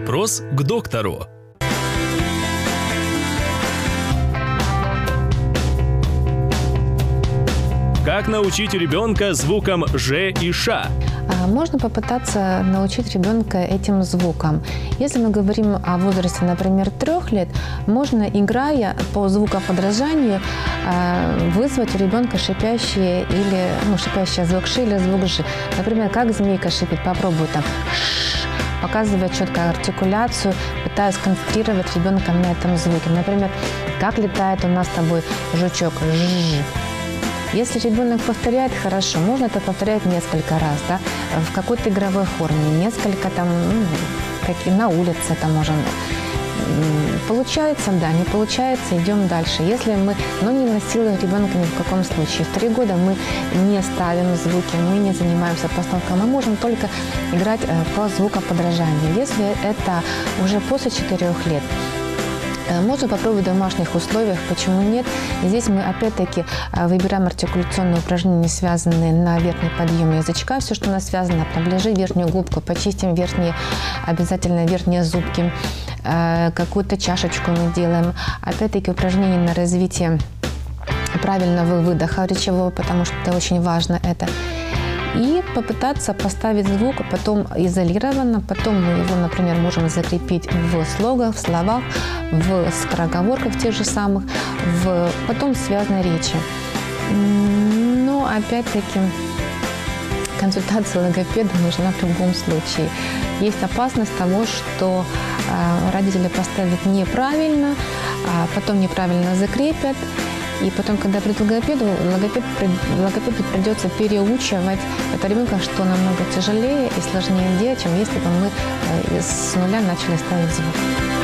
Вопрос к доктору. Как научить ребенка звукам «ж» и «ш»? А, Можно попытаться научить ребенка этим звукам. Если мы говорим о возрасте, например, трех лет, можно, играя по звукоподражанию, а, вызвать у ребенка шипящие или ну, шипящий звук «ш» или звук «ж». Например, как змейка шипит, попробуй там «ш», показывать четкую артикуляцию, пытаясь концентрировать ребенка на этом звуке. Например, как летает у нас с тобой жучок «жжж». Если ребенок повторяет хорошо, можно это повторять несколько раз, да, в какой-то игровой форме, несколько там, ну, как и на улице это можно. Получается, да, не получается, идем дальше. Если мы, но не насилуем ребенка ни в каком случае. В три года мы не ставим звуки, мы не занимаемся постановкой, мы можем только играть э, по звукоподражанию. Если это уже после четырех лет, Э, Можно попробовать в домашних условиях, почему нет. Здесь мы опять-таки э, выбираем артикуляционные упражнения, связанные на верхний подъем язычка. Все, что у нас связано, приближи верхнюю губку, почистим верхние, обязательно верхние зубки. Э, Какую-то чашечку мы делаем. Опять-таки упражнения на развитие правильного выдоха речевого, потому что это очень важно это. И попытаться поставить звук, потом изолированно, потом мы его, например, можем закрепить в слогах, в словах, в скороговорках тех же самых, в потом связанной речи. Но опять-таки консультация логопеда нужна в любом случае. Есть опасность того, что родители поставят неправильно, а потом неправильно закрепят, и потом, когда придут к логопеду, логопед, логопеду придется переучивать это ребенка, что намного тяжелее и сложнее делать, чем если бы мы э, с нуля начали ставить звук.